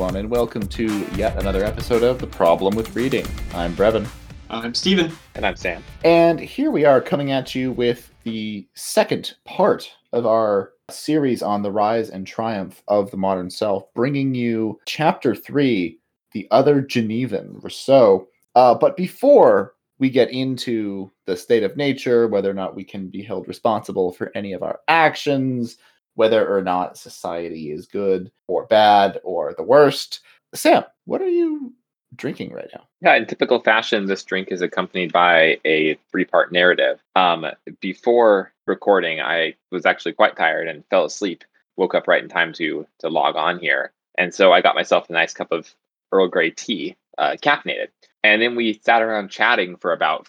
Hello, everyone, and welcome to yet another episode of The Problem with Reading. I'm Brevin. I'm Steven. And I'm Sam. And here we are coming at you with the second part of our series on the rise and triumph of the modern self, bringing you chapter three, The Other Genevan, Rousseau. Uh, but before we get into the state of nature, whether or not we can be held responsible for any of our actions, whether or not society is good or bad or the worst. Sam, what are you drinking right now? Yeah, in typical fashion, this drink is accompanied by a three part narrative. Um, before recording, I was actually quite tired and fell asleep. Woke up right in time to to log on here, and so I got myself a nice cup of Earl Grey tea, uh, caffeinated, and then we sat around chatting for about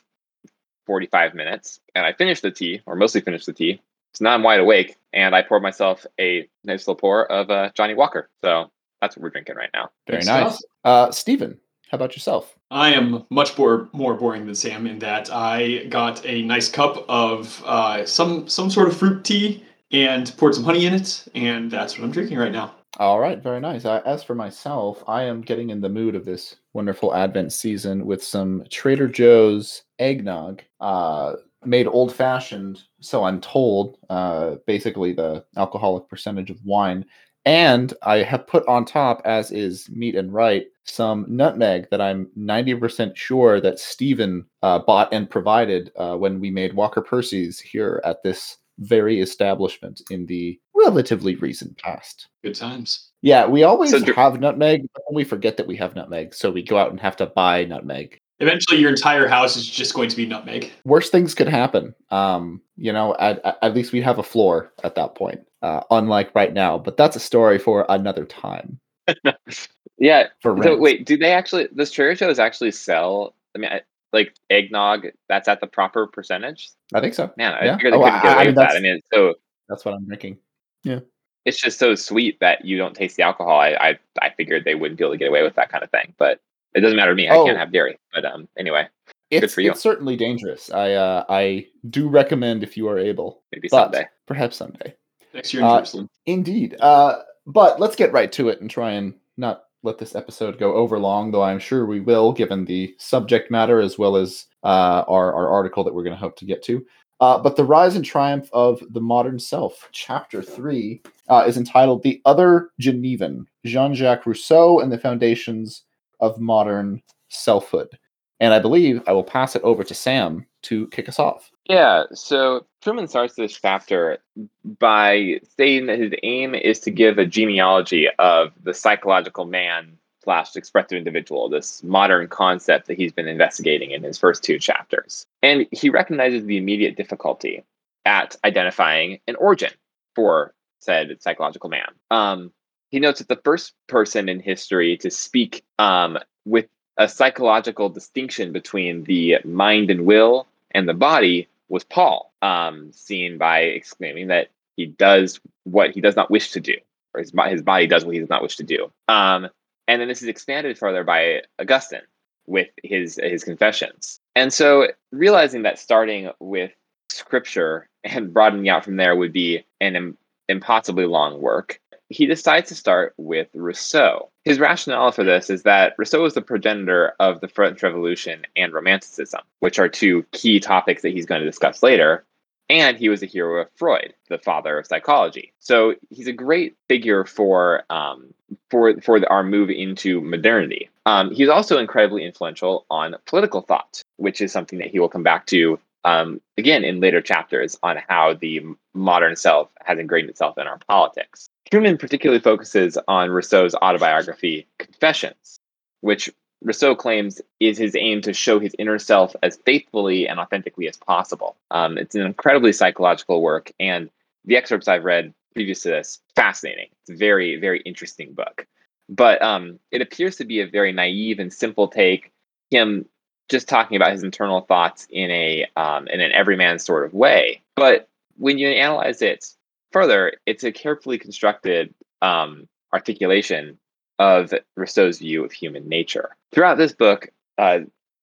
forty five minutes. And I finished the tea, or mostly finished the tea, so now I'm wide awake and I poured myself a nice little pour of uh, Johnnie Walker. So that's what we're drinking right now. Very nice. Uh, Stephen, how about yourself? I am much more more boring than Sam in that I got a nice cup of uh, some some sort of fruit tea and poured some honey in it, and that's what I'm drinking right now. All right, very nice. Uh, as for myself, I am getting in the mood of this wonderful Advent season with some Trader Joe's eggnog. Uh, made old fashioned, so I'm told, uh, basically the alcoholic percentage of wine. And I have put on top, as is meet and right, some nutmeg that I'm 90% sure that Stephen uh, bought and provided uh, when we made Walker Percy's here at this very establishment in the relatively recent past. Good times. Yeah, we always so, have nutmeg, but we forget that we have nutmeg, so we go out and have to buy nutmeg eventually your entire house is just going to be nutmeg. Worst things could happen. Um, you know, at, at least we have a floor at that point, uh, unlike right now. But that's a story for another time. yeah. For so wait, do they actually? Does Trader Joe's actually sell? I mean, like eggnog that's at the proper percentage. I think so. Man, I yeah. figured they oh, couldn't get away I, with that. I mean, so that's what I'm drinking. Yeah. It's just so sweet that you don't taste the alcohol. I, I I figured they wouldn't be able to get away with that kind of thing, but it doesn't matter to me. Oh. I can't oh. have dairy. But um, anyway, it's, good for you. It's certainly dangerous. I uh, I do recommend if you are able. Maybe someday. Perhaps someday. Next year in uh, Jerusalem. Indeed. Uh, but let's get right to it and try and not let this episode go over long, though I'm sure we will, given the subject matter as well as uh, our, our article that we're going to hope to get to. Uh, but The Rise and Triumph of the Modern Self, Chapter 3, uh, is entitled The Other Genevan Jean Jacques Rousseau and the Foundations of modern selfhood. And I believe I will pass it over to Sam to kick us off. Yeah, so Trueman starts this chapter by saying that his aim is to give a genealogy of the psychological man slash expressive individual, this modern concept that he's been investigating in his first two chapters. And he recognizes the immediate difficulty at identifying an origin for said psychological man. Um, he notes that the first person in history to speak um, with a psychological distinction between the mind and will and the body was Paul, um, seen by exclaiming that he does what he does not wish to do, or his, his body does what he does not wish to do. Um, and then this is expanded further by Augustine with his his confessions. And so realizing that starting with scripture and broadening out from there would be an Im- impossibly long work, he decides to start with Rousseau. His rationale for this is that Rousseau is the progenitor of the French Revolution and Romanticism, which are two key topics that he's going to discuss later. And he was a hero of Freud, the father of psychology. So he's a great figure for um, for for our move into modernity. Um, he's also incredibly influential on political thought, which is something that he will come back to um, again in later chapters on how the modern self has ingrained itself in our politics. Trueman particularly focuses on Rousseau's autobiography, Confessions, which Rousseau claims is his aim to show his inner self as faithfully and authentically as possible. Um, it's an incredibly psychological work, and the excerpts I've read previous to this, fascinating. It's a very, very interesting book. But um, it appears to be a very naive and simple take, him just talking about his internal thoughts in a um, in an everyman sort of way. But when you analyze it further, it's a carefully constructed um, articulation of Rousseau's view of human nature. Throughout this book, uh,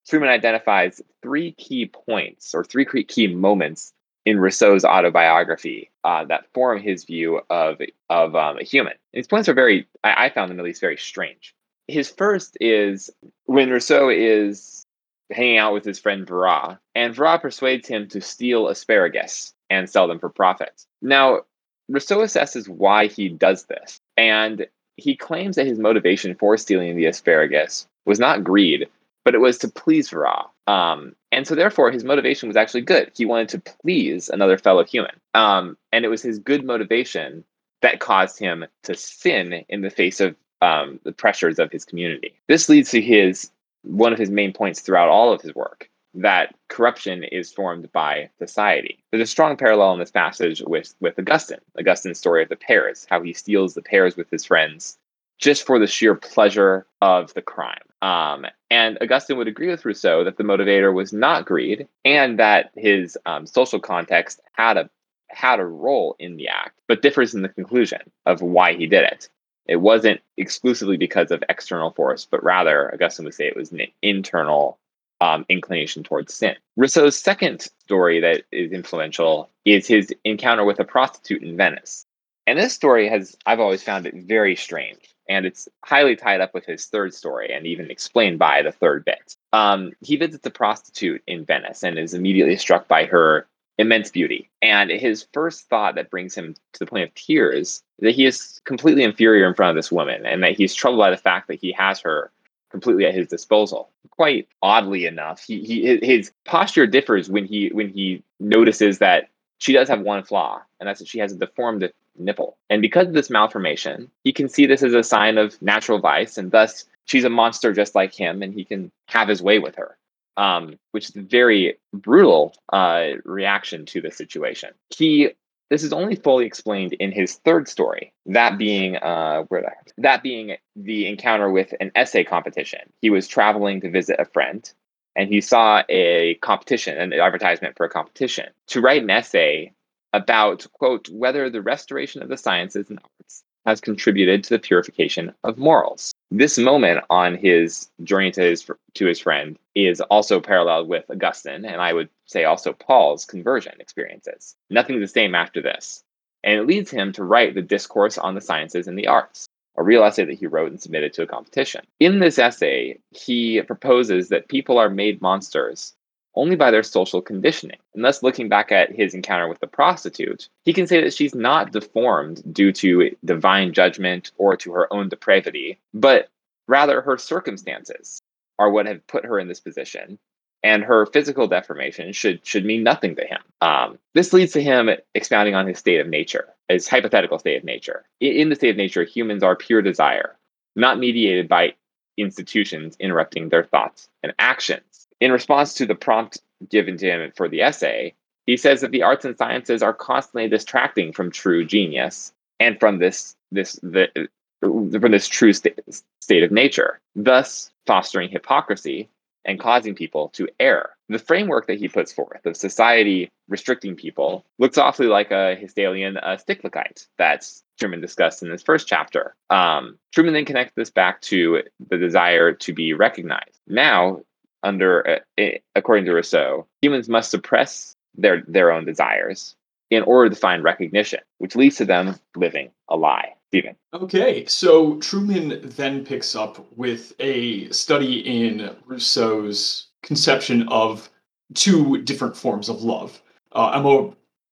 Trueman identifies three key points or three key moments in Rousseau's autobiography uh, that form his view of of um, a human. These points are very, I, I found them at least very strange. His first is when Rousseau is hanging out with his friend Verrat, and Verrat persuades him to steal asparagus and sell them for profit. Now, Rousseau assesses why he does this, and he claims that his motivation for stealing the asparagus was not greed, but it was to please Verrat. Um, and so, therefore, his motivation was actually good. He wanted to please another fellow human. Um, and it was his good motivation that caused him to sin in the face of um, the pressures of his community. This leads to his one of his main points throughout all of his work that corruption is formed by society. There's a strong parallel in this passage with, with Augustine, Augustine's story of the pears, how he steals the pears with his friends just for the sheer pleasure of the crime. Um, and Augustine would agree with Rousseau that the motivator was not greed and that his um, social context had a had a role in the act, but differs in the conclusion of why he did it. It wasn't exclusively because of external force, but rather, Augustine would say it was an internal um, inclination towards sin. Rousseau's second story that is influential is his encounter with a prostitute in Venice. And this story has, I've always found it very strange. And it's highly tied up with his third story and even explained by the third bit. Um, he visits a prostitute in Venice and is immediately struck by her immense beauty. And his first thought that brings him to the point of tears is that he is completely inferior in front of this woman and that he's troubled by the fact that he has her completely at his disposal. Quite oddly enough, he, he his posture differs when he when he notices that she does have one flaw, and that's that she has a deformed nipple. And because of this malformation, he can see this as a sign of natural vice, and thus she's a monster just like him, and he can have his way with her. Um, which is a very brutal uh, reaction to the situation. He this is only fully explained in his third story, that being uh, where that, being the encounter with an essay competition. He was traveling to visit a friend, and he saw a competition, an advertisement for a competition to write an essay about quote whether the restoration of the sciences and arts has contributed to the purification of morals. This moment on his journey to his to his friend is also paralleled with Augustine, and I would say also Paul's conversion experiences. Nothing's the same after this, and it leads him to write the discourse on the sciences and the arts, a real essay that he wrote and submitted to a competition. In this essay, he proposes that people are made monsters only by their social conditioning. And thus, looking back at his encounter with the prostitute, he can say that she's not deformed due to divine judgment or to her own depravity, but rather her circumstances are what have put her in this position. And her physical deformation should should mean nothing to him. Um, this leads to him expounding on his state of nature, his hypothetical state of nature. In the state of nature, humans are pure desire, not mediated by institutions interrupting their thoughts and actions in response to the prompt given to him for the essay, he says that the arts and sciences are constantly distracting from true genius and from this this the from this true st- state of nature, thus fostering hypocrisy and causing people to err. The framework that he puts forth of society restricting people looks awfully like a Hegelian uh, Sittlichkeit that Trueman discussed in his first chapter. Um, Trueman then connects this back to the desire to be recognized. Now, under uh, according to Rousseau, humans must suppress their their own desires in order to find recognition, which leads to them living a lie. Stephen. Okay, so Trueman then picks up with a study in Rousseau's conception of two different forms of love. Uh,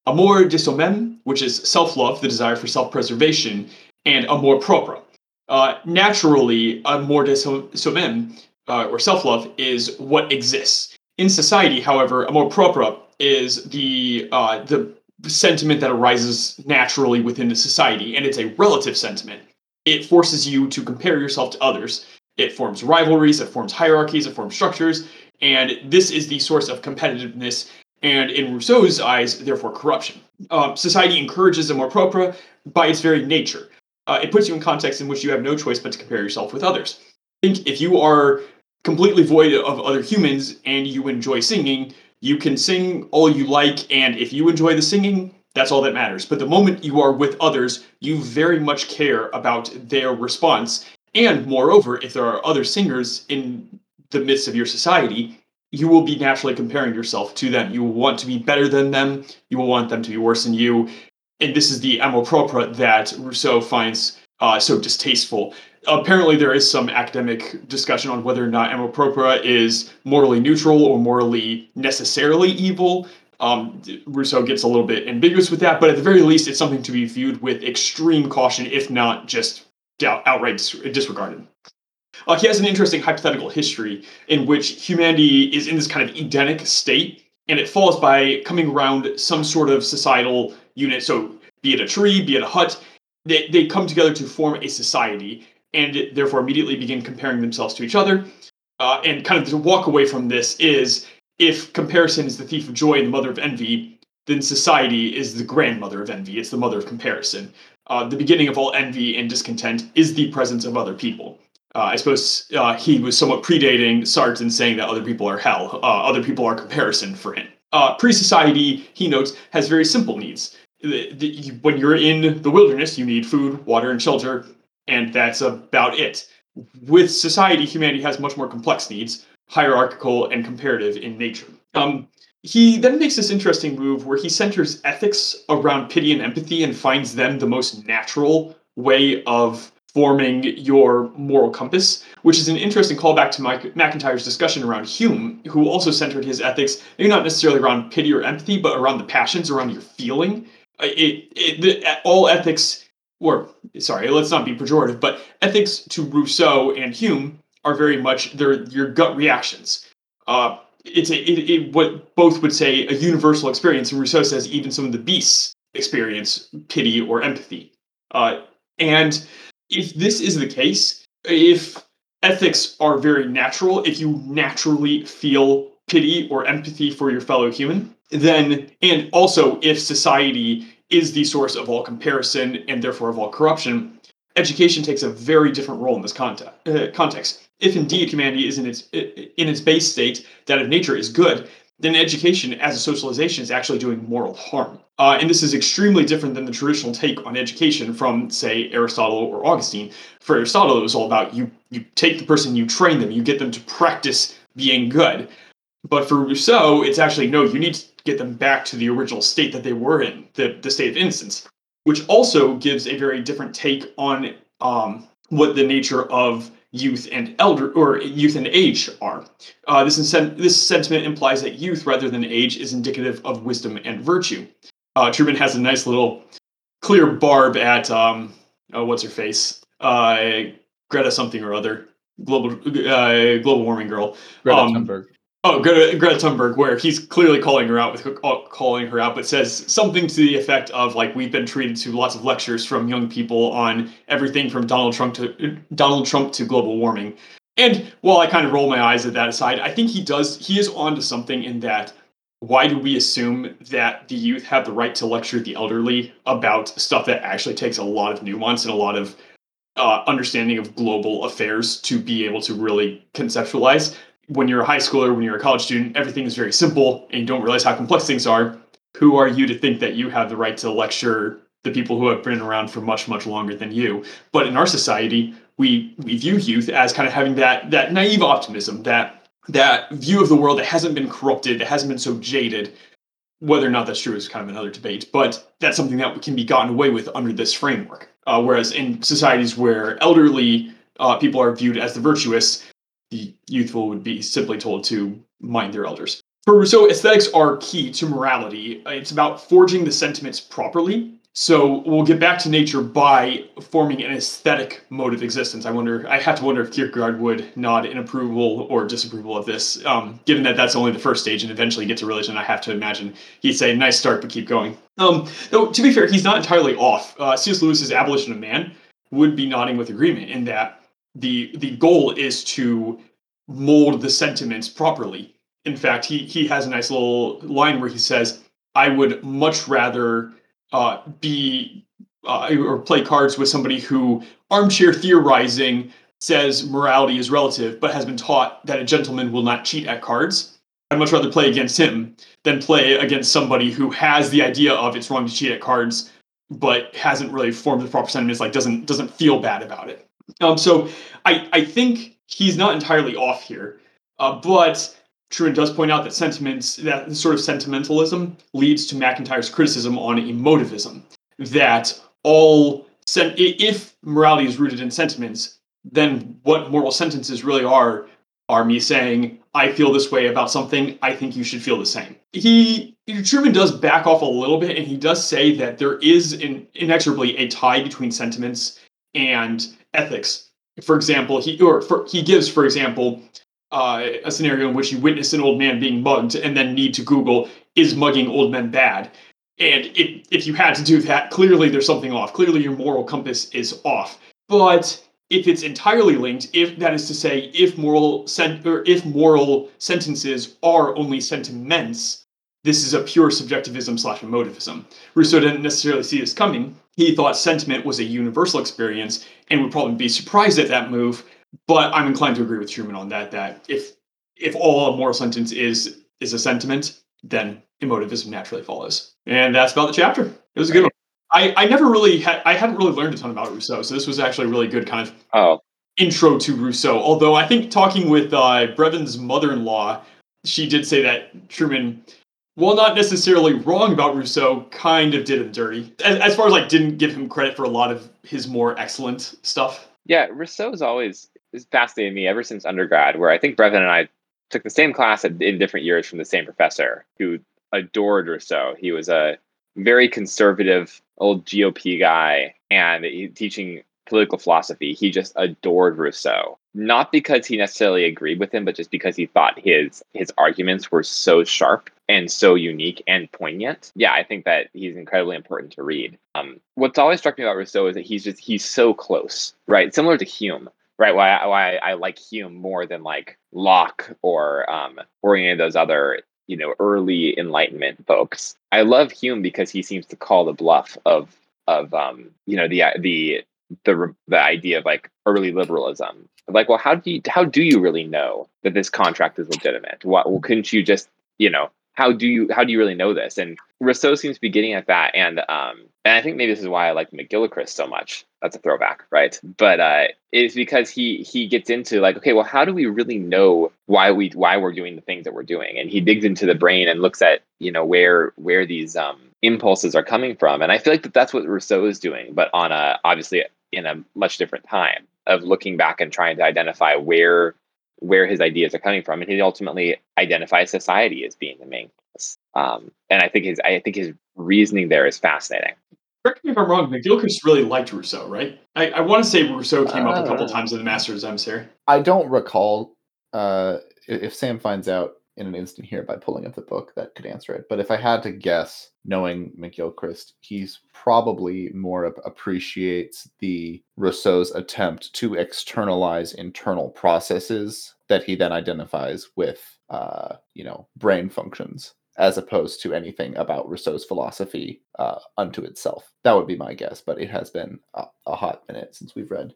amor, soi-même, which is self-love, the desire for self-preservation, and amour propre. Uh, naturally, amour de uh, or self love is what exists in society. However, a amour propre is the uh, the sentiment that arises naturally within the society, and it's a relative sentiment. It forces you to compare yourself to others. It forms rivalries, it forms hierarchies, it forms structures, and this is the source of competitiveness and in Rousseau's eyes, therefore corruption. Uh, society encourages amour propre by its very nature. Uh, it puts you in context in which you have no choice but to compare yourself with others. think if you are completely void of other humans and you enjoy singing, you can sing all you like, and if you enjoy the singing, that's all that matters. But the moment you are with others, you very much care about their response. And moreover, if there are other singers in the midst of your society, you will be naturally comparing yourself to them. You will want to be better than them. You will want them to be worse than you. And this is the amour propre that Rousseau finds uh, so distasteful. Apparently, there is some academic discussion on whether or not amour propre is morally neutral or morally necessarily evil. Um, Rousseau gets a little bit ambiguous with that, but at the very least, it's something to be viewed with extreme caution, if not just outright disregarded. Uh, he has an interesting hypothetical history in which humanity is in this kind of Edenic state, and it falls by coming around some sort of societal unit. So, be it a tree, be it a hut, they, they come together to form a society, and therefore immediately begin comparing themselves to each other. Uh, and kind of the walk away from this is if comparison is the thief of joy and the mother of envy, then society is the grandmother of envy. It's the mother of comparison. Uh, the beginning of all envy and discontent is the presence of other people. Uh, I suppose uh, he was somewhat predating Sartre in saying that other people are hell. Uh, other people are comparison for him. Uh, Pre society, he notes, has very simple needs. The, the, when you're in the wilderness, you need food, water, and shelter, and that's about it. With society, humanity has much more complex needs, hierarchical and comparative in nature. Um, he then makes this interesting move where he centers ethics around pity and empathy and finds them the most natural way of forming your moral compass, which is an interesting callback to Mike MacIntyre's discussion around Hume, who also centered his ethics maybe not necessarily around pity or empathy, but around the passions, around your feeling. It, it the, all ethics, or sorry, let's not be pejorative, but ethics to Rousseau and Hume are very much they're your gut reactions. Uh, it's a it, it, what both would say a universal experience, and Rousseau says even some of the beasts experience pity or empathy. Uh, and if this is the case, if ethics are very natural, if you naturally feel pity or empathy for your fellow human, then, and also if society is the source of all comparison and therefore of all corruption, education takes a very different role in this context. Uh. If indeed humanity is in its in its base state that of nature is good, then education as a socialization is actually doing moral harm. Uh, and this is extremely different than the traditional take on education from, say, Aristotle or Augustine. For Aristotle, it was all about you you take the person, you train them, you get them to practice being good. But for Rousseau, it's actually no, you need get them back to the original state that they were in, the, the state of innocence, which also gives a very different take on um, what the nature of youth and elder or youth and age are. Uh, this, incent- this sentiment implies that youth rather than age is indicative of wisdom and virtue. Uh, Trueman has a nice little clear barb at um, oh, what's her face, uh, Greta something or other, global uh, global warming girl. Greta um, Thunberg. Oh, Greta, Greta Thunberg, where he's clearly calling her out with calling her out, but says something to the effect of like we've been treated to lots of lectures from young people on everything from Donald Trump to Donald Trump to global warming. And while I kind of roll my eyes at that aside, I think he does he is onto something in that why do we assume that the youth have the right to lecture the elderly about stuff that actually takes a lot of nuance and a lot of uh, understanding of global affairs to be able to really conceptualize? When you're a high schooler, when you're a college student, everything is very simple and you don't realize how complex things are. Who are you to think that you have the right to lecture the people who have been around for much, much longer than you? But in our society, we we view youth as kind of having that that naive optimism, that that view of the world that hasn't been corrupted, that hasn't been so jaded. Whether or not that's true is kind of another debate, but that's something that can be gotten away with under this framework. Uh, whereas in societies where elderly uh, people are viewed as the virtuous, the youthful would be simply told to mind their elders. For Rousseau, aesthetics are key to morality. It's about forging the sentiments properly. So we'll get back to nature by forming an aesthetic mode of existence. I wonder, I have to wonder if Kierkegaard would nod in approval or disapproval of this, um, given that that's only the first stage and eventually get to religion. I have to imagine he'd say, nice start, but keep going. Um, though, to be fair, he's not entirely off. Uh, C.S. Lewis's Abolition of Man would be nodding with agreement in that the the goal is to mold the sentiments properly. In fact, he he has a nice little line where he says, "I would much rather uh, be uh, or play cards with somebody who armchair theorizing says morality is relative, but has been taught that a gentleman will not cheat at cards. I'd much rather play against him than play against somebody who has the idea of it's wrong to cheat at cards, but hasn't really formed the proper sentiments, like doesn't doesn't feel bad about it. Um, so I I think he's not entirely off here, uh, but Trueman does point out that sentiments, that sort of sentimentalism leads to MacIntyre's criticism on emotivism. That all, sen- if morality is rooted in sentiments, then what moral sentences really are are me saying, I feel this way about something, I think you should feel the same. He Trueman does back off a little bit and he does say that there is in, inexorably a tie between sentiments and ethics. For example, he or for, he gives, for example, uh, a scenario in which you witness an old man being mugged and then need to Google, is mugging old men bad? And if, if you had to do that, clearly there's something off. Clearly your moral compass is off. But if it's entirely linked, if that is to say, if moral sen- or if moral sentences are only sentiments, this is a pure subjectivism slash emotivism. Rousseau didn't necessarily see this coming. He thought sentiment was a universal experience and would probably be surprised at that move. But I'm inclined to agree with Trueman on that. That if if all a moral sentence is is a sentiment, then emotivism naturally follows. And that's about the chapter. It was a good one. I, I never really had I hadn't really learned a ton about Rousseau, so this was actually a really good kind of oh. intro to Rousseau. Although I think talking with uh, Brevin's mother-in-law, she did say that Trueman, while not necessarily wrong about Rousseau, kind of did him dirty. As, as far as like didn't give him credit for a lot of his more excellent stuff. Yeah, Rousseau's always is fascinated me ever since undergrad, where I think Brevin and I took the same class in different years from the same professor who adored Rousseau. He was a very conservative old GOP guy and he, teaching political philosophy. He just adored Rousseau, not because he necessarily agreed with him, but just because he thought his his arguments were so sharp and so unique and poignant. Yeah, I think that he's incredibly important to read. Um, what's always struck me about Rousseau is that he's just he's so close, right? Similar to Hume. Right, why I, why I like Hume more than like Locke or um, or any of those other you know early enlightenment folks i love hume because he seems to call the bluff of of um you know the the the the idea of like early liberalism like well how do you how do you really know that this contract is legitimate what well, couldn't you just you know how do you how do you really know this? And Rousseau seems to be getting at that, and um, and I think maybe this is why I like McGilchrist so much. That's a throwback, right? But uh, it's because he he gets into like, okay, well, how do we really know why we why we're doing the things that we're doing? And he digs into the brain and looks at you know where where these um, impulses are coming from. And I feel like that that's what Rousseau is doing, but on a obviously in a much different time of looking back and trying to identify where where his ideas are coming from, and he ultimately identifies society as being the main cause. Um, and I think his I think his reasoning there is fascinating. Correct me if I'm wrong. McGilchrist really liked Rousseau, right? I, I want to say Rousseau came uh, up a couple uh, times in the Master's Emissary. I don't recall. Uh, if Sam finds out in an instant here by pulling up the book that could answer it. But if I had to guess, knowing McGilchrist, he's probably more appreciates the Rousseau's attempt to externalize internal processes that he then identifies with, uh, you know, brain functions, as opposed to anything about Rousseau's philosophy uh, unto itself. That would be my guess, but it has been a, a hot minute since we've read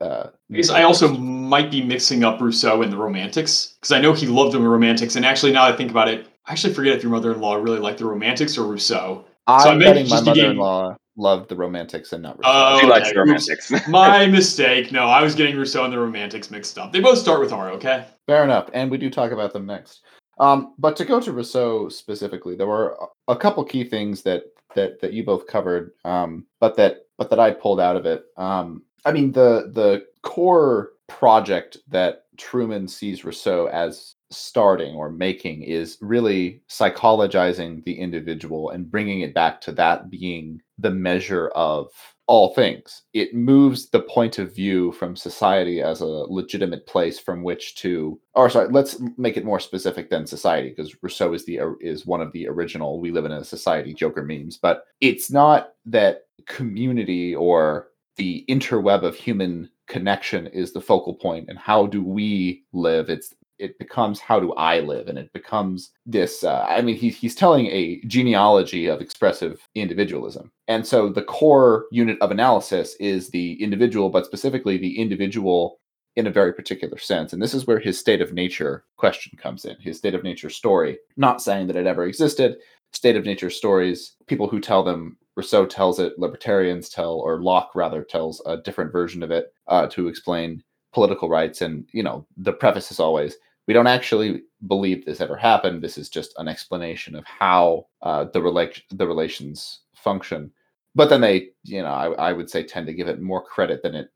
uh, because I also might be mixing up Rousseau and the Romantics because I know he loved the Romantics, and actually now I think about it, I actually forget if your mother-in-law really liked the Romantics or Rousseau. I'm so betting my mother-in-law loved the Romantics and not Rousseau. Oh, she okay. likes the Romantics. my mistake. No, I was getting Rousseau and the Romantics mixed up. They both start with R. Okay. Fair enough, and we do talk about them next. Um, but to go to Rousseau specifically, there were a couple key things that that that you both covered, um, but that but that I pulled out of it. Um, I mean, the the core project that Trueman sees Rousseau as starting or making is really psychologizing the individual and bringing it back to that being the measure of all things. It moves the point of view from society as a legitimate place from which to or sorry, let's make it more specific than society because Rousseau is the is one of the original we live in a society joker memes, but it's not that community or the interweb of human connection is the focal point and how do we live it's it becomes how do i live and it becomes this uh, i mean he's, he's telling a genealogy of expressive individualism and so the core unit of analysis is the individual but specifically the individual in a very particular sense. And this is where his state of nature question comes in, his state of nature story. Not saying that it ever existed. State of nature stories, people who tell them Rousseau tells it, libertarians tell, or Locke rather tells a different version of it uh, to explain political rights. And you know, the preface is always, we don't actually believe this ever happened. This is just an explanation of how uh, the relation the relations function. But then they, you know, I, I would say tend to give it more credit than it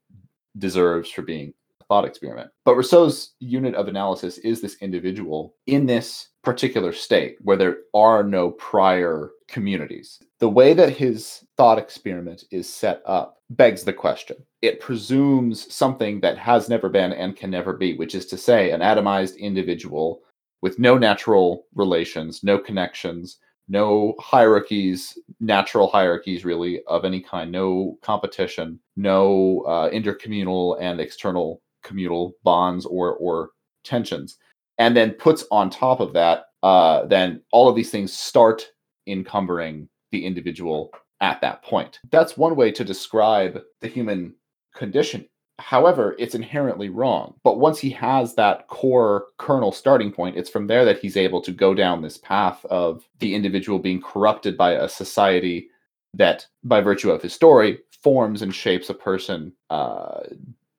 deserves for being a thought experiment. But Rousseau's unit of analysis is this individual in this particular state where there are no prior communities. The way that his thought experiment is set up begs the question. It presumes something that has never been and can never be, which is to say, an atomized individual with no natural relations, no connections, no hierarchies, natural hierarchies really of any kind, no competition, no uh, intercommunal and external communal bonds or or tensions, and then puts on top of that, uh, then all of these things start encumbering the individual at that point. That's one way to describe the human condition. However, it's inherently wrong. But once he has that core kernel starting point, it's from there that he's able to go down this path of the individual being corrupted by a society that, by virtue of his story, forms and shapes a person uh,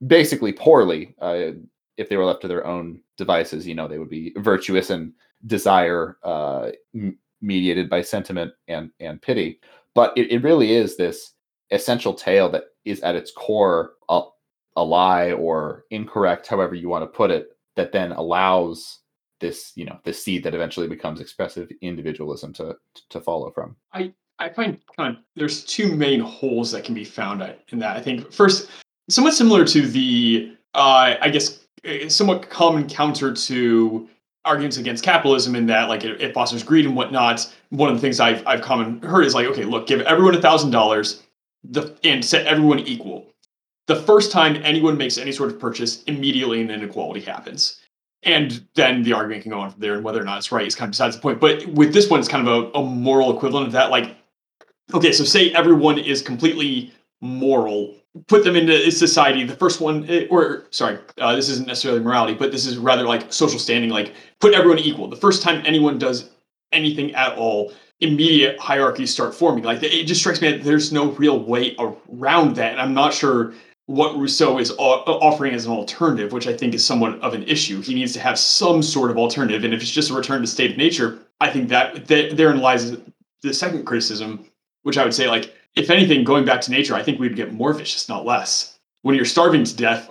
basically poorly. Uh, if they were left to their own devices, you know, they would be virtuous and desire uh, m- mediated by sentiment and and pity. But it, it really is this essential tale that is at its core a, a lie or incorrect, however you want to put it, that then allows this, you know, this seed that eventually becomes expressive individualism to to follow from. I I find kind of there's two main holes that can be found in that. I think first, somewhat similar to the uh, I guess somewhat common counter to arguments against capitalism in that like it, it, fosters greed and whatnot. One of the things I've I've common heard is like, okay, look, give everyone a thousand dollars, and set everyone equal. The first time anyone makes any sort of purchase, immediately an inequality happens. And then the argument can go on from there, and whether or not it's right is kind of besides the point. But with this one, it's kind of a, a moral equivalent of that. Like, okay, so say everyone is completely moral put them into society. The first one, eh, or sorry, uh, this isn't necessarily morality, but this is rather like social standing. Like put everyone equal. The first time anyone does anything at all, immediate hierarchies start forming. Like it just strikes me that there's no real way around that, and I'm not sure what Rousseau is offering as an alternative, which I think is somewhat of an issue. He needs to have some sort of alternative, and if it's just a return to state of nature, I think that, that therein lies the second criticism, which I would say like if anything, going back to nature, I think we'd get more vicious, not less. When you're starving to death,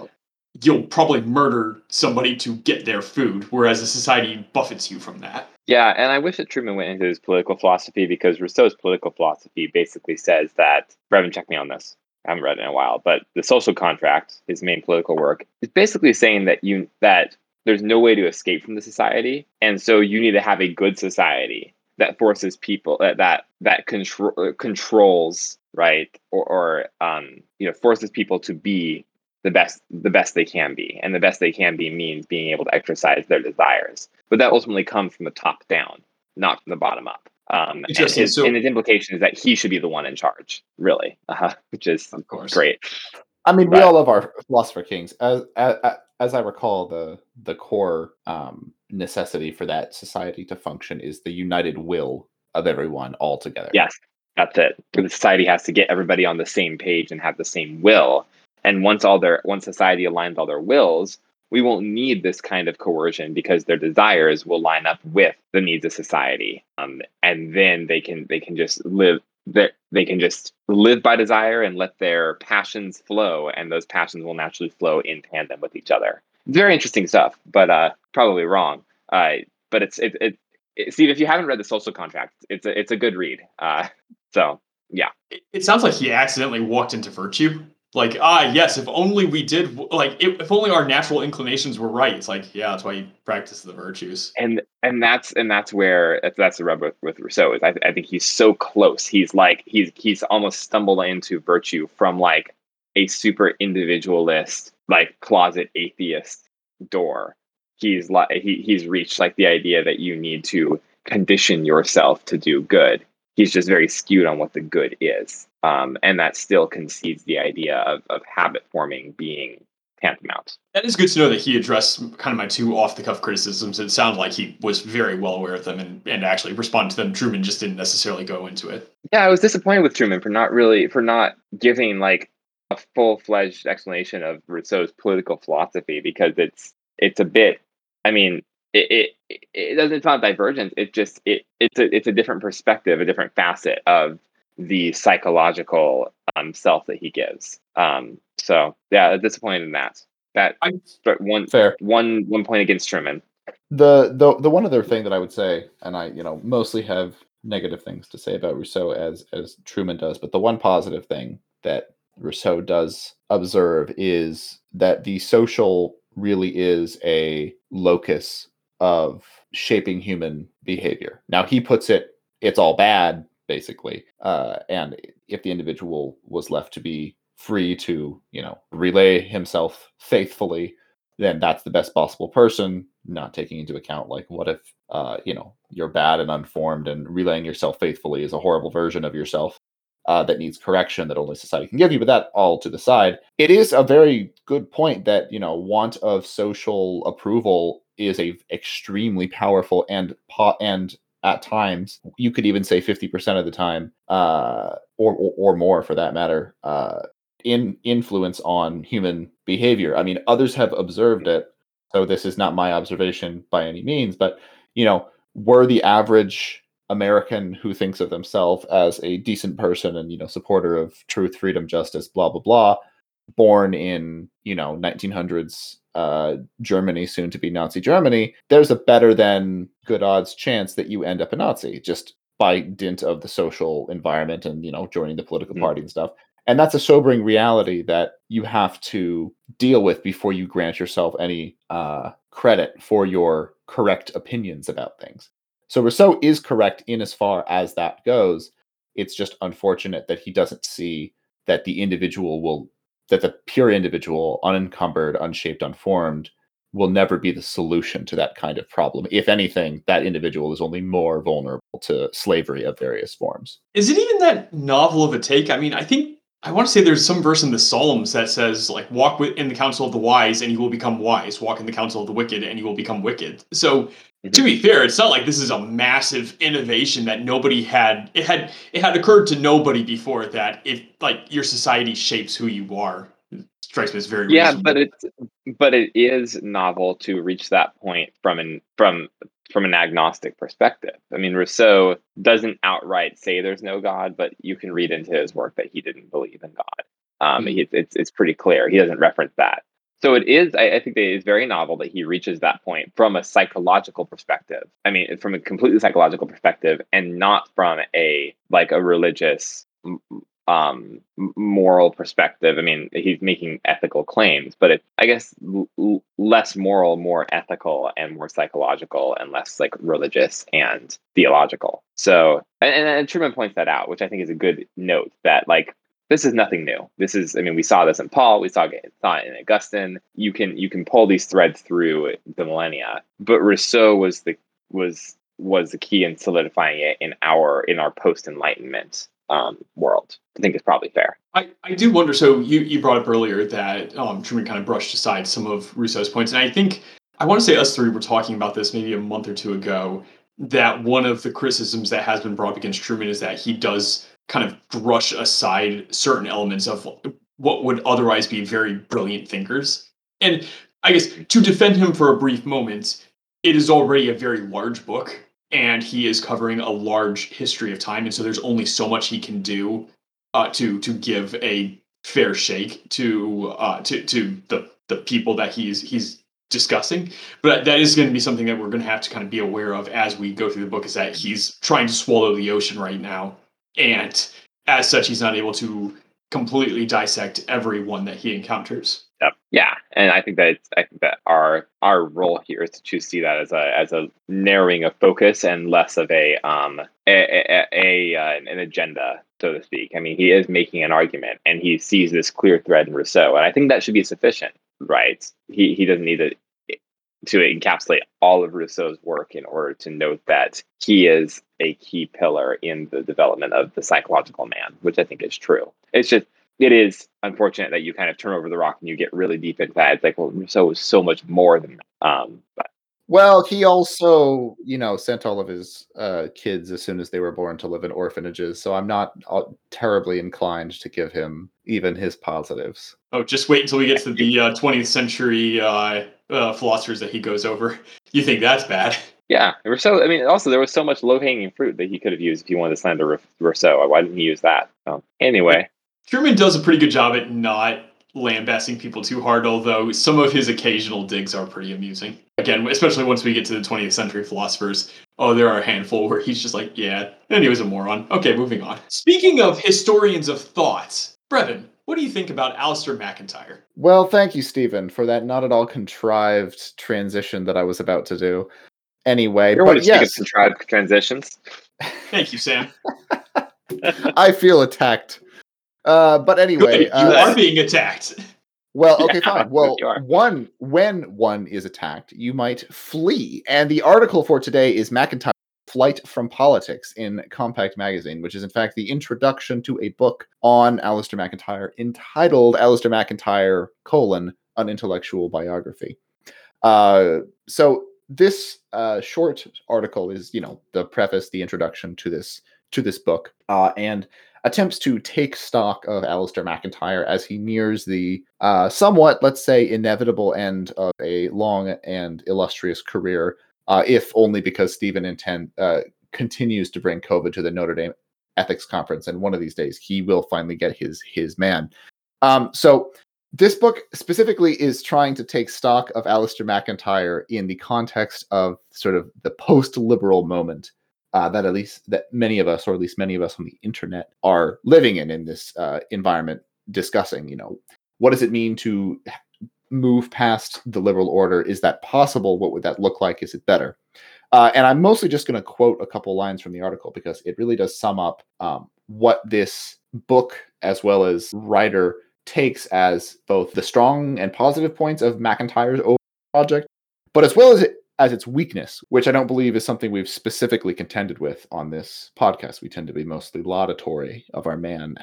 you'll probably murder somebody to get their food, whereas a society buffets you from that. Yeah, and I wish that Trueman went into his political philosophy because Rousseau's political philosophy basically says that Brevin, check me on this. I haven't read it in a while, but the social contract, his main political work, is basically saying that you that there's no way to escape from the society, and so you need to have a good society that forces people that that that control uh, controls right? Or, or um, you know forces people to be the best the best they can be. And the best they can be means being able to exercise their desires. But that ultimately comes from the top down not from the bottom up. Um, and, his, so, and his implication is that he should be the one in charge really uh, which is of course. great. I mean but, we all love our philosopher kings. As, as, as i recall the the core um, necessity for that society to function is the united will of everyone all together. Yes, that's it. The society has to get everybody on the same page and have the same will. And once all their once society aligns all their wills, we won't need this kind of coercion because their desires will line up with the needs of society. Um, and then they can they can just live that they can just live by desire and let their passions flow, and those passions will naturally flow in tandem with each other. Very interesting stuff, but uh, probably wrong. Uh, but it's it, it Steve, if you haven't read the Social Contract, it's a it's a good read. Uh, so yeah, it, it sounds like he accidentally walked into virtue. Like ah yes, if only we did like if only our natural inclinations were right. It's like yeah, that's why you practice the virtues. And and that's and that's where that's the rub with, with Rousseau is I, I think he's so close. He's like he's he's almost stumbled into virtue from like a super individualist like closet atheist door. He's like he, he's reached like the idea that you need to condition yourself to do good. He's just very skewed on what the good is um, and that still concedes the idea of, of habit forming being tantamount. That is good to know that he addressed kind of my two off the cuff criticisms. It sounded like he was very well aware of them and, and actually responded to them. Trueman just didn't necessarily go into it. Yeah i was disappointed with trueman for not really for not giving like a full-fledged explanation of rousseau's political philosophy because it's it's a bit I mean, it, it, it doesn't it's not divergence it's just it it's a it's a different perspective a different facet of the psychological um self that he gives. Um so yeah disappointed in that. That I, one Fair. one one point against trueman. The the the one other thing that I would say, and I you know mostly have negative things to say about Rousseau as as Truman does, but the one positive thing that Rousseau does observe is that the social really is a locus of shaping human behavior. Now he puts it, it's all bad basically, uh, and if the individual was left to be free to you know relay himself faithfully then that's the best possible person not taking into account like what if uh, you know you're bad and unformed and relaying yourself faithfully is a horrible version of yourself uh, that needs correction that only society can give you but that all to the side it is a very good point that you know want of social approval is a extremely powerful and and at times you could even say 50% of the time uh, or, or, or more for that matter uh, in influence on human behavior. I mean, others have observed it, so this is not my observation by any means, but you know, were the average American who thinks of themselves as a decent person and you know supporter of truth, freedom, justice, blah blah blah, born in you know 1900s uh, Germany, soon to be Nazi Germany, there's a better than good odds chance that you end up a Nazi just by dint of the social environment and you know joining the political Mhm. party and stuff and that's a sobering reality that you have to deal with before you grant yourself any uh, credit for your correct opinions about things. So Rousseau is correct in as far as that goes. It's just unfortunate that he doesn't see that the individual will, that the pure individual, unencumbered, unshaped, unformed, will never be the solution to that kind of problem. If anything, that individual is only more vulnerable to slavery of various forms. is it even that novel of a take? I mean, I think I want to say there's some verse in the Psalms that says like walk in the counsel of the wise and you will become wise. Walk in the counsel of the wicked and you will become wicked. So to be fair, it's not like this is a massive innovation that nobody had. It had it had occurred to nobody before that if like your society shapes who you are. It strikes me as very yeah reasonable. but it's but it is novel to reach that point from an from from an agnostic perspective i mean rousseau doesn't outright say there's no god but you can read into his work that he didn't believe in god um Mhm. he, it's it's pretty clear he doesn't reference that so it is I, I think that it is very novel that he reaches that point from a psychological perspective. I mean from a completely psychological perspective and not from a like a religious um moral perspective. I mean he's making ethical claims but it i guess l- less moral more ethical and more psychological and less like religious and theological. So and, and trueman points that out which i think is a good note that like this is nothing new this is i mean we saw this in paul we saw, it- in augustine you can you can pull these threads through the millennia but rousseau was the was was the key in solidifying it in our in our post enlightenment um, world. I think is probably fair. I, I do wonder. So you, you brought up earlier that um, Trueman kind of brushed aside some of Rousseau's points, and I think I want to say us three were talking about this maybe a month or two ago. That one of the criticisms that has been brought up against Trueman is that he does kind of brush aside certain elements of what would otherwise be very brilliant thinkers. And I guess to defend him for a brief moment, it is already a very large book, and he is covering a large history of time, and so there's only so much he can do uh, to to give a fair shake to uh, to to the the people that he's he's discussing. But that is going to be something that we're going to have to kind of be aware of as we go through the book. Is that he's trying to swallow the ocean right now, and as such, he's not able to completely dissect everyone that he encounters. Yep. Yeah, and I think that I think that our our role here is to choose see that as a as a narrowing of focus and less of a um a, a, a uh, an agenda so to speak. I mean, he is making an argument and he sees this clear thread in Rousseau, and I think that should be sufficient, right? He he doesn't need to to encapsulate all of Rousseau's work in order to note that he is a key pillar in the development of the psychological man, which I think is true. It's just it is unfortunate that you kind of turn over the rock and you get really deep into that. It's like, well, Rousseau was so much more than that. Um, but Well, he also, you know, sent all of his uh, kids as soon as they were born to live in orphanages. So I'm not uh, terribly inclined to give him even his positives. Oh, just wait until we get to the uh, 20th century uh, uh, philosophers that he goes over. You think that's bad? Yeah, Rousseau. I mean, also there was so much low hanging fruit that he could have used if he wanted to slander Rousseau. Why didn't he use that? So, anyway, Trueman does a pretty good job at not lambasting people too hard, although some of his occasional digs are pretty amusing. Again, especially once we get to the 20th century philosophers. Oh, there are a handful where he's just like, yeah, and he was a moron. Okay, moving on. Speaking of historians of thought, Brevin, what do you think about Alasdair MacIntyre? Well, thank you, Stephen, for that not at all contrived transition that I was about to do. Anyway, You're but yes, contrived transitions. Thank you, Sam. I feel attacked. Uh, but anyway, Good. you uh, are being attacked. Well, okay, Yeah, fine. Well, one when one is attacked, you might flee. And the article for today is MacIntyre Flight from Politics in Compact Magazine, which is in fact the introduction to a book on Alasdair MacIntyre entitled Alasdair MacIntyre, colon, an intellectual biography. Uh, so this uh, short article is, you know, the preface, the introduction to this to this book, uh, and attempts to take stock of Alasdair MacIntyre as he nears the uh, somewhat, let's say, inevitable end of a long and illustrious career, uh, if only because Stephen intend, uh, continues to bring COVID to the Notre Dame ethics conference, and one of these days he will finally get his his man. Um, so this book specifically is trying to take stock of Alasdair MacIntyre in the context of sort of the post-liberal moment uh, that at least that many of us, or at least many of us on the internet, are living in in this uh, environment, discussing. You know, what does it mean to move past the liberal order? Is that possible? What would that look like? Is it better? Uh, and I'm mostly just going to quote a couple lines from the article because it really does sum up um, what this book, as well as writer, takes as both the strong and positive points of MacIntyre's project, but as well as it as its weakness, which I don't believe is something we've specifically contended with on this podcast. We tend to be mostly laudatory of our man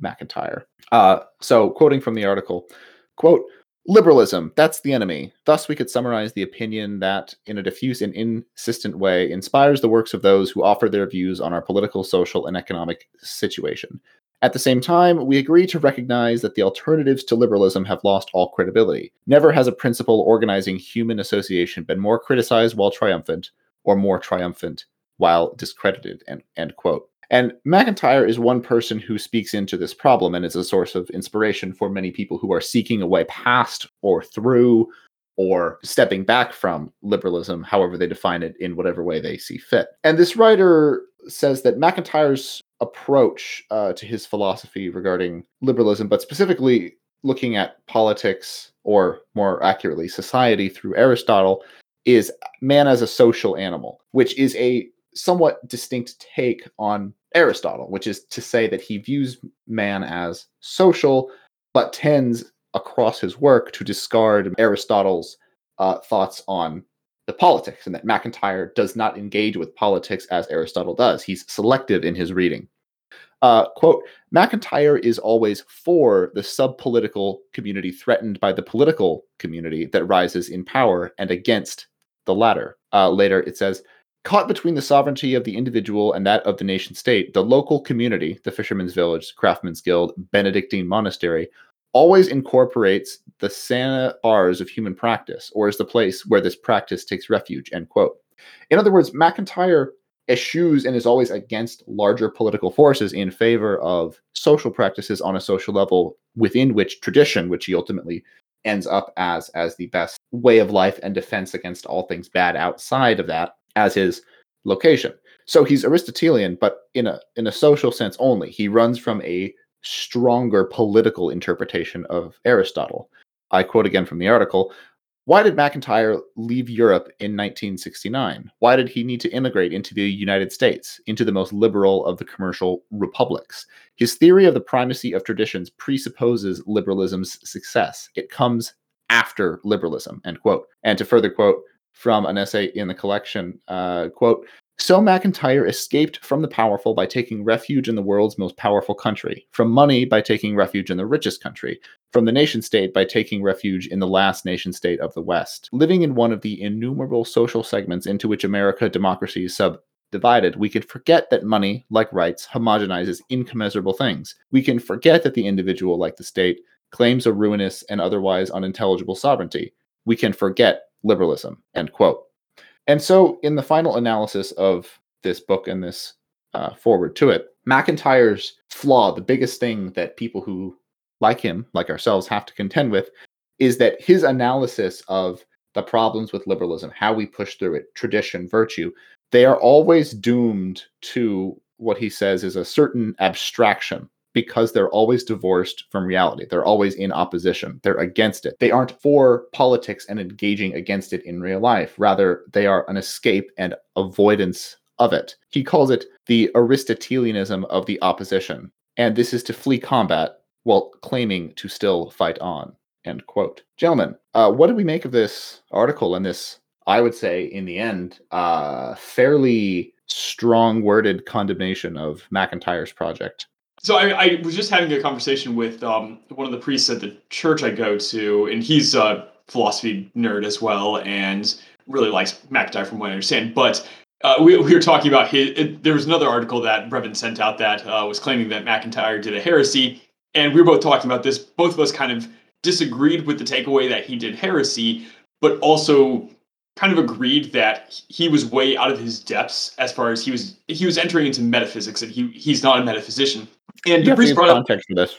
MacIntyre. Uh, so, quoting from the article, quote, Liberalism, that's the enemy. Thus, we could summarize the opinion that, in a diffuse and insistent way, inspires the works of those who offer their views on our political, social, and economic situation. At the same time, we agree to recognize that the alternatives to liberalism have lost all credibility. Never has a principle organizing human association been more criticized while triumphant, or more triumphant while discredited. End, end quote. And MacIntyre is one person who speaks into this problem and is a source of inspiration for many people who are seeking a way past or through or stepping back from liberalism, however they define it in whatever way they see fit. And this writer says that MacIntyre's approach uh, to his philosophy regarding liberalism, but specifically looking at politics, or more accurately, society through Aristotle, is man as a social animal, which is a somewhat distinct take on Aristotle, which is to say that he views man as social, but tends across his work to discard Aristotle's uh, thoughts on the politics, and that MacIntyre does not engage with politics as Aristotle does. He's selective in his reading. Uh, quote, MacIntyre is always for the subpolitical community threatened by the political community that rises in power and against the latter. Uh, later, it says, Caught between the sovereignty of the individual and that of the nation state, the local community, the Fisherman's Village, Craftsman's Guild, Benedictine Monastery, always incorporates the sana bars of human practice, or is the place where this practice takes refuge, end quote. In other words, MacIntyre eschews and is always against larger political forces in favor of social practices on a social level within which tradition, which he ultimately ends up as as the best way of life and defense against all things bad outside of that as his location. So he's Aristotelian, but in a in a social sense only. He runs from a stronger political interpretation of Aristotle. I quote again from the article. Why did MacIntyre leave Europe in 1969? Why did he need to immigrate into the United States, into the most liberal of the commercial republics? His theory of the primacy of traditions presupposes liberalism's success. It comes after liberalism, end quote. And to further quote from an essay in the collection, uh, quote, So MacIntyre escaped from the powerful by taking refuge in the world's most powerful country, from money by taking refuge in the richest country, from the nation state by taking refuge in the last nation state of the West. Living in one of the innumerable social segments into which America democracy is subdivided, we can forget that money, like rights, homogenizes incommensurable things. We can forget that the individual, like the state, claims a ruinous and otherwise unintelligible sovereignty. We can forget liberalism. End quote. And so, in the final analysis of this book and this uh, forward to it, MacIntyre's flaw, the biggest thing that people who like him, like ourselves, have to contend with, is that his analysis of the problems with liberalism, how we push through it, tradition, virtue, they are always doomed to what he says is a certain abstraction because they're always divorced from reality. They're always in opposition. They're against it. They aren't for politics and engaging against it in real life. Rather, they are an escape and avoidance of it. He calls it the Aristotelianism of the opposition. And this is to flee combat while claiming to still fight on. End quote. Gentlemen, uh, what do we make of this article and this, I would say, in the end, uh, fairly strong worded condemnation of MacIntyre's project? So I, I, was just having a conversation with um, one of the priests at the church I go to, and he's a philosophy nerd as well, and really likes MacIntyre from what I understand. But uh, we, we were talking about his. It, there was another article that Brevin sent out that uh, was claiming that MacIntyre did a heresy, and we were both talking about this. Both of us kind of disagreed with the takeaway that he did heresy, but also kind of agreed that he was way out of his depths as far as he was he was entering into metaphysics and he he's not a metaphysician. And you priest brought context for this.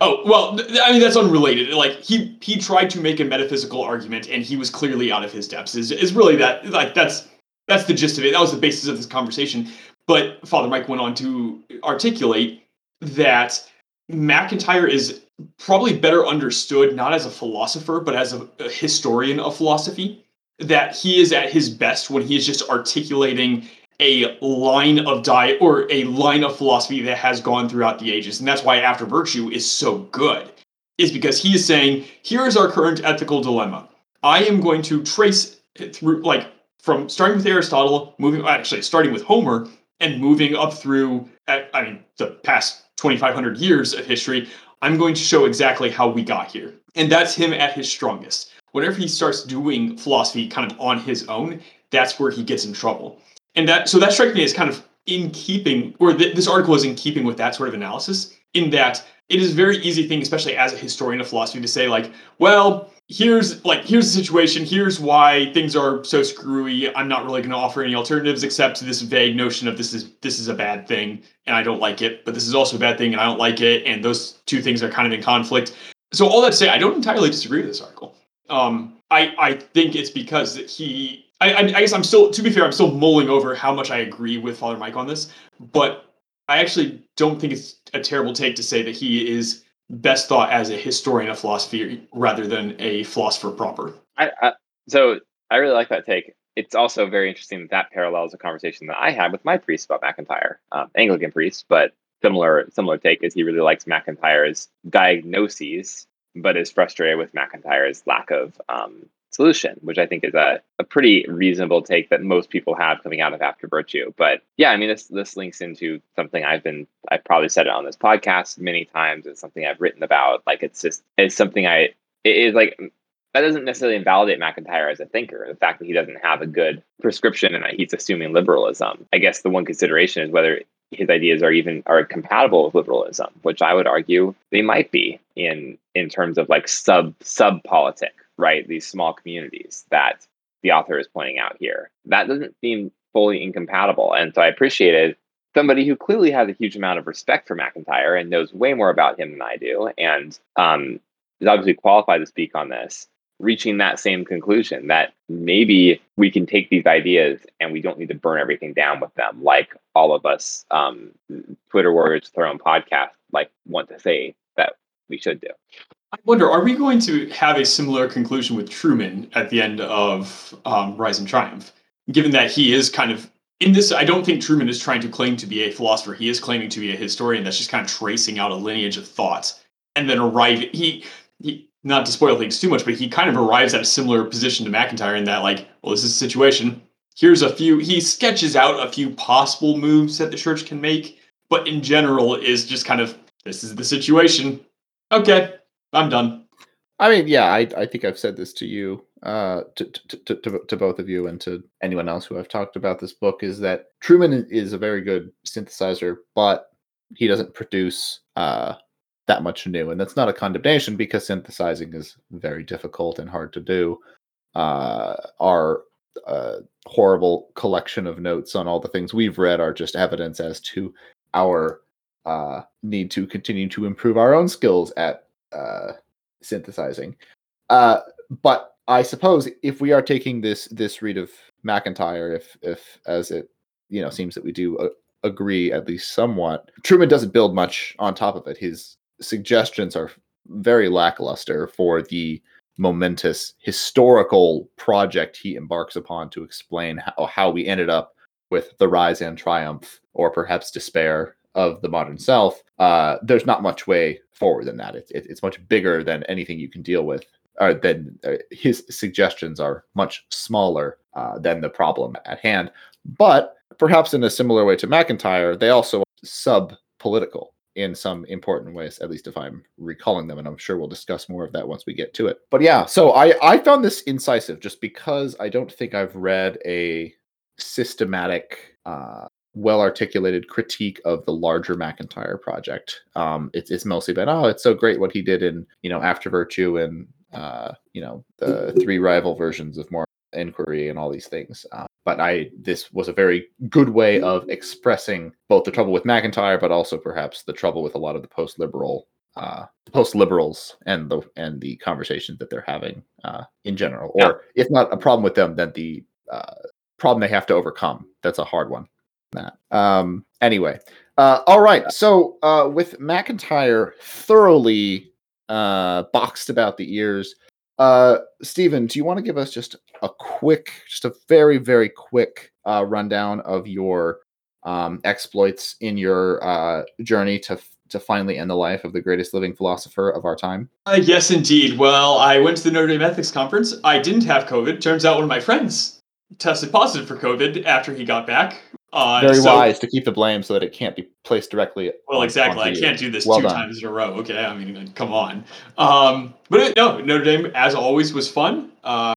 Oh well, I mean that's unrelated. Like he he tried to make a metaphysical argument, and he was clearly out of his depths. Is is really that like that's that's the gist of it. That was the basis of this conversation. But Father Mike went on to articulate that MacIntyre is probably better understood not as a philosopher, but as a, a historian of philosophy. That he is at his best when he is just articulating a line of diet or a line of philosophy that has gone throughout the ages. And that's why After Virtue is so good, is because he is saying, here is our current ethical dilemma. I am going to trace it through, like, from starting with Aristotle, moving, actually, starting with Homer, and moving up through, uh, I mean, the past 2,500 years of history, I'm going to show exactly how we got here. And that's him at his strongest. Whenever he starts doing philosophy kind of on his own, that's where he gets in trouble and that so that strikes me as kind of in keeping or th- this article is in keeping with that sort of analysis in that it is a very easy thing especially as a historian of philosophy to say like well here's like here's the situation here's why things are so screwy i'm not really going to offer any alternatives except this vague notion of this is this is a bad thing and i don't like it but this is also a bad thing and i don't like it and those two things are kind of in conflict. So all that to say i don't entirely disagree with this article. Um, I, I think it's because he I, I, guess I'm still, to be fair, I'm still mulling over how much I agree with Father Mike on this, but I actually don't think it's a terrible take to say that he is best thought as a historian of philosophy rather than a philosopher proper. I, I, so I really like that take. It's also very interesting that that parallels a conversation that I had with my priest about MacIntyre, um, Anglican priest, but similar similar take is he really likes MacIntyre's diagnoses, but is frustrated with MacIntyre's lack of um, solution, which I think is a, a pretty reasonable take that most people have coming out of After Virtue. But yeah, I mean, this this links into something I've been I've probably said it on this podcast many times. It's something I've written about. Like it's just it's something I it is like that doesn't necessarily invalidate MacIntyre as a thinker. The fact that he doesn't have a good prescription and that he's assuming liberalism. I guess the one consideration is whether his ideas are even are compatible with liberalism, which I would argue they might be in in terms of like sub sub politic right? These small communities that the author is pointing out here. That doesn't seem fully incompatible. And so I appreciated somebody who clearly has a huge amount of respect for MacIntyre and knows way more about him than I do, and um, is obviously qualified to speak on this, reaching that same conclusion that maybe we can take these ideas and we don't need to burn everything down with them, like all of us um, Twitter warriors with our own podcast like want to say that we should do. I wonder, are we going to have a similar conclusion with Trueman at the end of um, Rise and Triumph? Given that he is kind of in this, I don't think Trueman is trying to claim to be a philosopher. He is claiming to be a historian that's just kind of tracing out a lineage of thought and then arriving. He, he, not to spoil things too much, but he kind of arrives at a similar position to MacIntyre in that, like, well, this is a situation. here's a few. He sketches out a few possible moves that the church can make, but in general is just kind of this is the situation. Okay, I'm done. I mean, yeah, I, I think I've said this to you, uh, to, to, to, to, both of you and to anyone else who I've talked about this book is that Trueman is a very good synthesizer, but he doesn't produce uh, that much new. And that's not a condemnation because synthesizing is very difficult and hard to do. Uh, our uh, horrible collection of notes on all the things we've read are just evidence as to our uh, need to continue to improve our own skills at uh, synthesizing. Uh, but I suppose if we are taking this this read of MacIntyre, if if as it you know seems that we do uh, agree at least somewhat, Trueman doesn't build much on top of it. His suggestions are very lackluster for the momentous historical project he embarks upon to explain how, how we ended up with the rise and triumph, or perhaps despair, of the modern self. Uh, there's not much way forward than that. It's it, it's much bigger than anything you can deal with. Or than uh, his suggestions are much smaller uh, than the problem at hand. But perhaps in a similar way to MacIntyre, they also sub political in some important ways, at least if I'm recalling them. And I'm sure we'll discuss more of that once we get to it. But yeah, so I, I found this incisive just because I don't think I've read a systematic, uh, well articulated critique of the larger MacIntyre project. Um, it's, it's mostly been, oh, it's so great what he did in, you know, After Virtue and, uh, you know, the three rival versions of moral inquiry and all these things. Uh, but I this was a very good way of expressing both the trouble with MacIntyre, but also perhaps the trouble with a lot of the post liberal uh, post liberals and the and the conversations that they're having uh, in general, or yeah. if not a problem with them, then the uh, problem they have to overcome. That's a hard one. That um, anyway. Uh, all right. So uh, with MacIntyre thoroughly uh, boxed about the ears, uh, Stephen, do you want to give us just a quick, just a very, very quick uh, rundown of your um, exploits in your uh, journey to to finally end the life of the greatest living philosopher of our time? Uh, yes, indeed. Well, I went to the Notre Dame Ethics Conference. I didn't have COVID. Turns out one of my friends tested positive for COVID after he got back. Uh, Very so, wise to keep the blame so that it can't be placed directly. Well, exactly. I can't do this well two done. times in a row. Okay, I mean, come on. Um, but it, no, Notre Dame, as always, was fun. Uh,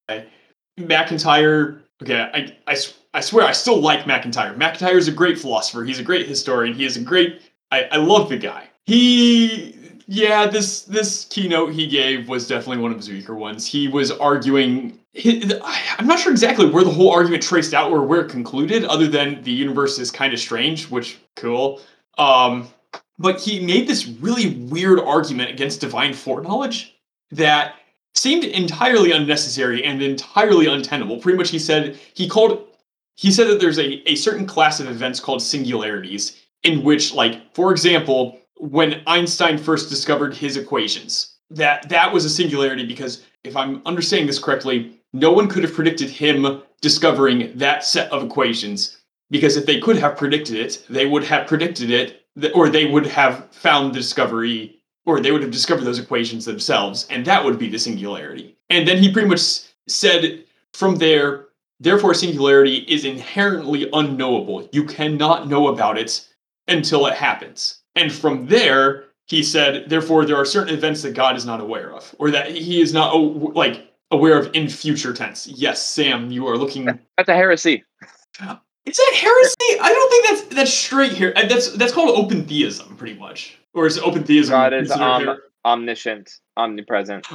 MacIntyre. Okay, I, I, I swear I still like MacIntyre. MacIntyre is a great philosopher. He's a great historian. He is a great. I, I love the guy. He yeah, this this keynote he gave was definitely one of his weaker ones. He was arguing. I'm not sure exactly where the whole argument traced out or where it concluded, other than the universe is kind of strange, which cool. Um, but he made this really weird argument against divine foreknowledge that seemed entirely unnecessary and entirely untenable. Pretty much, he said he called he said that there's a, a certain class of events called singularities in which, like, for example, when Einstein first discovered his equations. That that was a singularity because if I'm understanding this correctly, no one could have predicted him discovering that set of equations because if they could have predicted it, they would have predicted it or they would have found the discovery or they would have discovered those equations themselves and that would be the singularity. And then he pretty much said from there therefore singularity is inherently unknowable. You cannot know about it until it happens. And from there, he said, therefore, there are certain events that God is not aware of, or that he is not like aware of in future tense. Yes, Sam, you are looking. That's a heresy. Is that heresy? I don't think that's that's straight here. That's that's called open theism, pretty much, or is open theism? God is um, omniscient, omnipresent.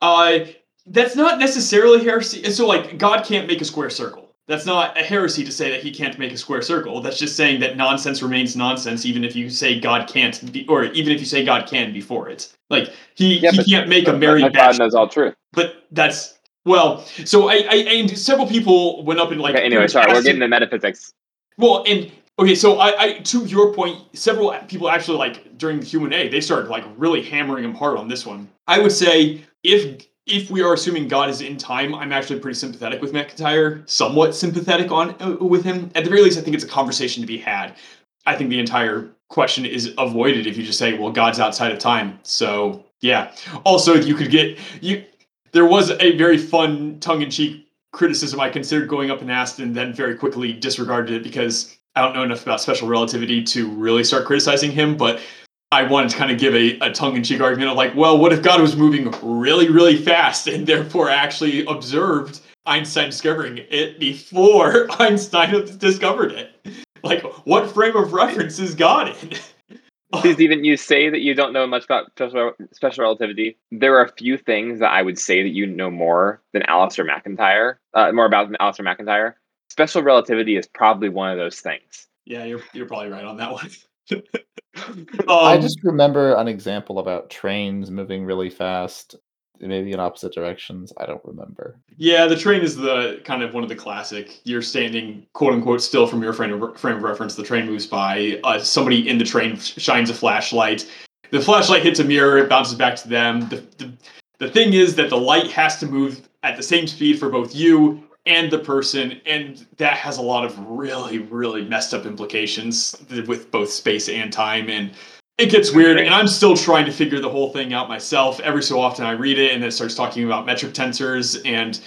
Uh, that's not necessarily heresy. So, like, God can't make a square circle. That's not a heresy to say that he can't make a square circle. That's just saying that nonsense remains nonsense, even if you say God can't, be, or even if you say God can before it. Like he, yeah, he can't make a merry. God knows all true. But that's well. So I, I and several people went up and like. Okay, anyway, sorry, we're getting to metaphysics. Well, and okay, so I, I to your point, several people actually like during the Q and A, they started like really hammering him hard on this one. I would say if if we are assuming God is in time, I'm actually pretty sympathetic with MacIntyre, somewhat sympathetic on uh, with him. At the very least, I think it's a conversation to be had. I think the entire question is avoided if you just say, "Well, God's outside of time." So yeah. Also, you could get you. There was a very fun tongue-in-cheek criticism I considered going up and asked, and then very quickly disregarded it because I don't know enough about special relativity to really start criticizing him. But I wanted to kind of give a, a tongue in cheek argument of like, well, what if God was moving really, really fast and therefore actually observed Einstein discovering it before Einstein discovered it? Like, what frame of reference is God in? Stephen, you say that you don't know much about special, special relativity. There are a few things that I would say that you know more than Alasdair MacIntyre, uh, more about than Alasdair MacIntyre. Special relativity is probably one of those things. Yeah, you're you're probably right on that one. um, I just remember an example about trains moving really fast maybe in opposite directions. I don't remember. Yeah, the train is the kind of one of the classic. You're standing quote unquote still from your frame of, frame of reference. The train moves by. Uh, somebody in the train shines a flashlight. The flashlight hits a mirror. It bounces back to them. The, the, the thing is that the light has to move at the same speed for both you and the person, and that has a lot of really, really messed up implications with both space and time. And it gets weird and i'm still trying to figure the whole thing out myself. Every so often i read it and it starts talking about metric tensors and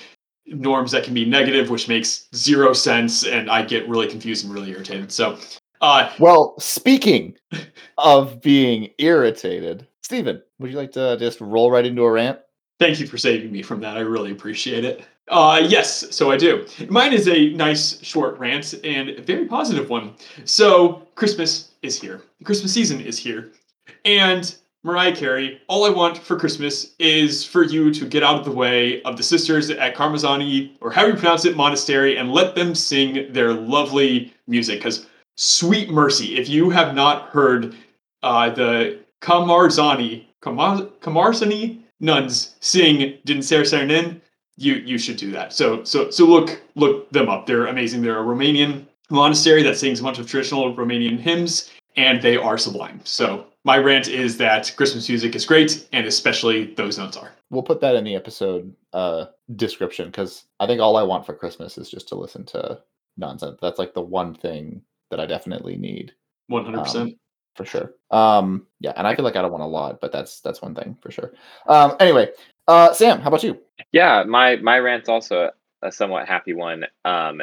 norms that can be negative which makes zero sense and i get really confused and really irritated. So uh, well speaking of being irritated stephen would you like to just roll right into a rant? Thank you for saving me from that. I really appreciate it uh, yes, so I do. Mine is a nice short rant and a very positive one. So, Christmas is here. Christmas season is here. And Mariah Carey, all I want for Christmas is for you to get out of the way of the sisters at Carmazani, or how you pronounce it, monastery, and let them sing their lovely music. Because, sweet mercy, if you have not heard uh, the Kamarzani, Kamar, nuns sing Din Ser Sernin, you you should do that. So so so look look them up. They're amazing. They're a Romanian monastery that sings a bunch of traditional Romanian hymns, and they are sublime. So my rant is that Christmas music is great, and especially those notes are. We'll put that in the episode uh, description because I think all I want for Christmas is just to listen to nonsense. That's like the one thing that I definitely need. One hundred percent um, for sure. Um, yeah, and I feel like I don't want a lot, but that's that's one thing for sure. Um, anyway, uh, Sam, how about you? Yeah, my my rant's also a somewhat happy one. Um,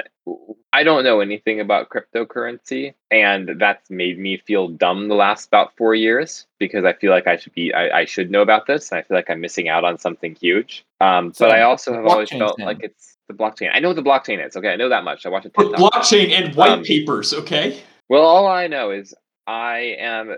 I don't know anything about cryptocurrency, and that's made me feel dumb the last about four years because I feel like I should be I, I should know about this, and I feel like I'm missing out on something huge. Um, so but I also have always felt like it's the blockchain. I know what the blockchain is. Okay, I know that much. I watch it. Blockchain and white um, papers. Okay. Well, all I know is I am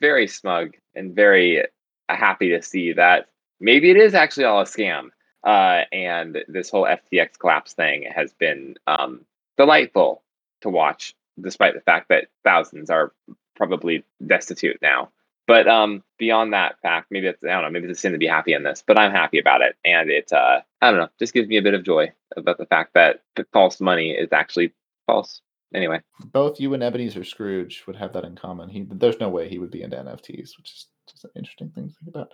very smug and very happy to see that maybe it is actually all a scam. Uh, and this whole FTX collapse thing has been um, delightful to watch, despite the fact that thousands are probably destitute now. But um, beyond that fact, maybe it's I don't know, maybe it's a sin to be happy in this, but I'm happy about it, and it uh, I don't know, just gives me a bit of joy about the fact that false money is actually false. Anyway, both you and Ebenezer Scrooge would have that in common. He there's no way he would be into NFTs, which is just an interesting thing to think about.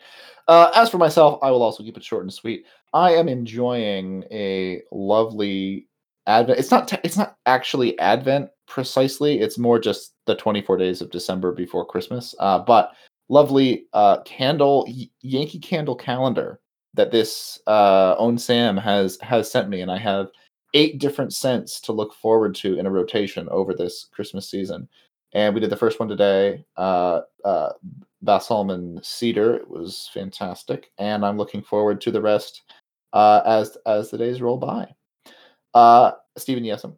Uh, as for myself, I will also keep it short and sweet. I am enjoying a lovely Advent. It's not. Te- it's not actually Advent precisely. It's more just the 24 days of December before Christmas. Uh, but lovely uh, candle y- Yankee Candle calendar that this uh, own Sam has has sent me, and I have eight different scents to look forward to in a rotation over this Christmas season. And we did the first one today. Uh, uh, Balsam Cedar. It was fantastic, and I'm looking forward to the rest uh, as as the days roll by. Uh, Stephen Yesum.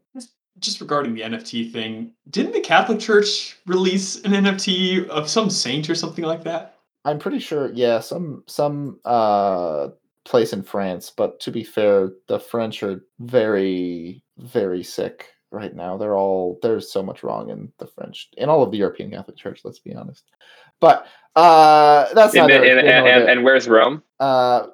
Just regarding the NFT thing, didn't the Catholic Church release an NFT of some saint or something like that? I'm pretty sure. Yeah, some some uh, place in France. But to be fair, the French are very very sick right now. They're all there's so much wrong in the French in all of the European Catholic Church. Let's be honest. But uh, that's not. And, and, and, and, where's Rome? Uh,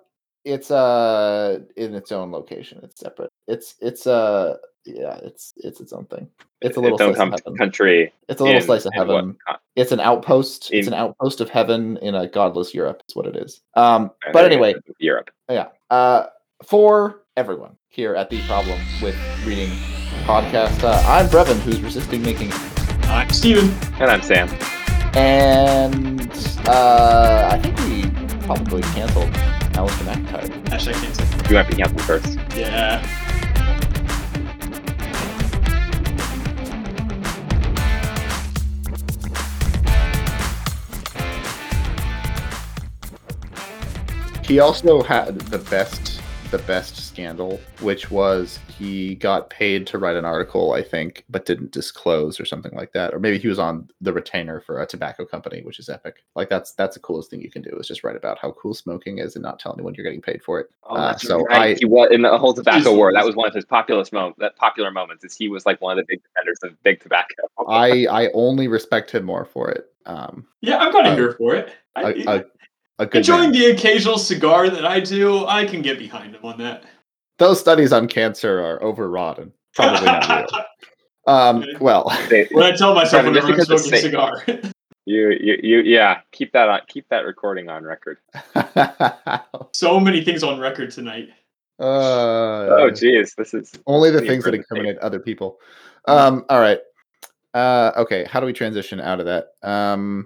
it's uh in its own location. It's separate. It's it's uh yeah, it's it's its own thing. It's a little its slice of heaven. country. It's a little in, slice of heaven. It's an outpost. In, it's an outpost of heaven in a godless Europe. Is what it is. Um, but anyway, Europe. Yeah. Uh, for everyone here at the problem with reading podcast, uh, I'm Brevin, who's resisting making it. I'm Stephen. And I'm Sam. And uh, I think we probably canceled Alasdair MacIntyre. Hashtag cancel. You might be canceled first. Yeah. He also had the best the best scandal, which was he got paid to write an article, I think, but didn't disclose or something like that. Or maybe he was on the retainer for a tobacco company, which is epic. Like that's that's the coolest thing you can do is just write about how cool smoking is and not tell anyone you're getting paid for it. Oh, Uh, so right. I- he was in the whole tobacco Jeez war. That was one of his populist mo- that popular moments. Is he was like one of the big defenders of big tobacco. I I only respect him more for it. Um, Yeah, I'm kind of Uh, here for it. I, a, a, a good enjoying man. the occasional cigar that I do, I can get behind him on that. Those studies on cancer are overwrought and probably not real. Um, well, When I tell myself Kevin, just whenever I'm smoking a cigar. you, you, you, yeah. Keep that on. Keep that recording on record. so many things on record tonight. uh, Oh, geez, this is only the things that impressive. incriminate other people. Um, all right. Uh, okay, how do we transition out of that? Um,